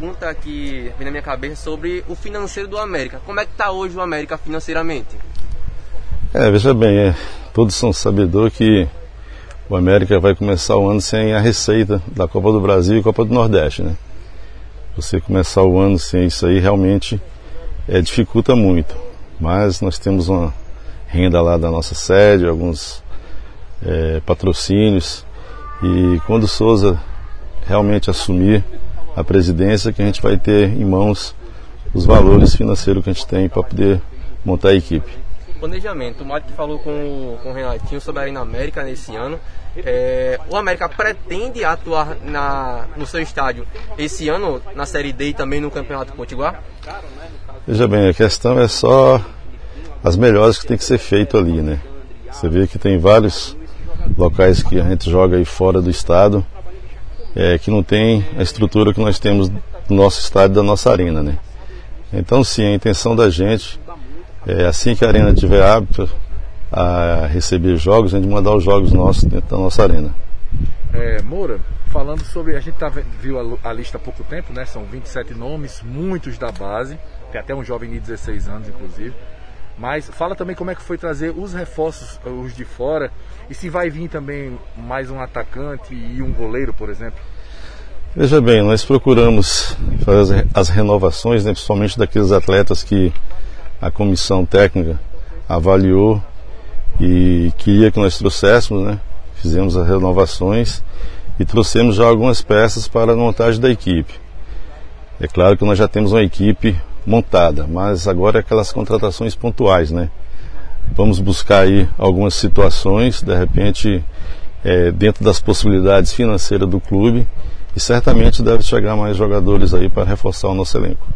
pergunta que vem na minha cabeça sobre o financeiro do América. Como é que está hoje o América financeiramente? É, veja bem, é, todos são sabedores que o América vai começar o ano sem a receita da Copa do Brasil e Copa do Nordeste, né? Você começar o ano sem isso aí realmente é, dificulta muito. Mas nós temos uma renda lá da nossa sede, alguns é, patrocínios e quando o Souza realmente assumir a presidência, que a gente vai ter em mãos os valores financeiros que a gente tem para poder montar a equipe. Planejamento. O Mário falou com, com o Renatinho sobre a Arena América nesse ano. É, o América pretende atuar na, no seu estádio esse ano na Série D e também no Campeonato Potiguar? Veja bem, a questão é só as melhores que tem que ser feito ali, né? Você vê que tem vários locais que a gente joga aí fora do estado é, que não tem a estrutura que nós temos no nosso estádio, da nossa arena, né? Então, sim, a intenção da gente é assim que a arena tiver hábito a receber jogos, a gente mandar os jogos nossos dentro da nossa arena. É, Moura, falando sobre. A gente tá, viu a, a, lista há pouco tempo, né? São 27 nomes, muitos da base, tem até um jovem de 16 anos, inclusive. Mas fala também como é que foi trazer os reforços, os de fora, e se vai vir também mais um atacante e um goleiro, por exemplo. Veja bem, nós procuramos fazer as renovações, né, principalmente daqueles atletas que a comissão técnica avaliou e queria que nós trouxéssemos, né? Fizemos as renovações e trouxemos já algumas peças para a montagem da equipe. É claro que nós já temos uma equipe montada, mas agora é aquelas contratações pontuais, né? Vamos buscar aí algumas situações, de repente, é, dentro das possibilidades financeiras do clube, e certamente deve chegar mais jogadores aí para reforçar o nosso elenco.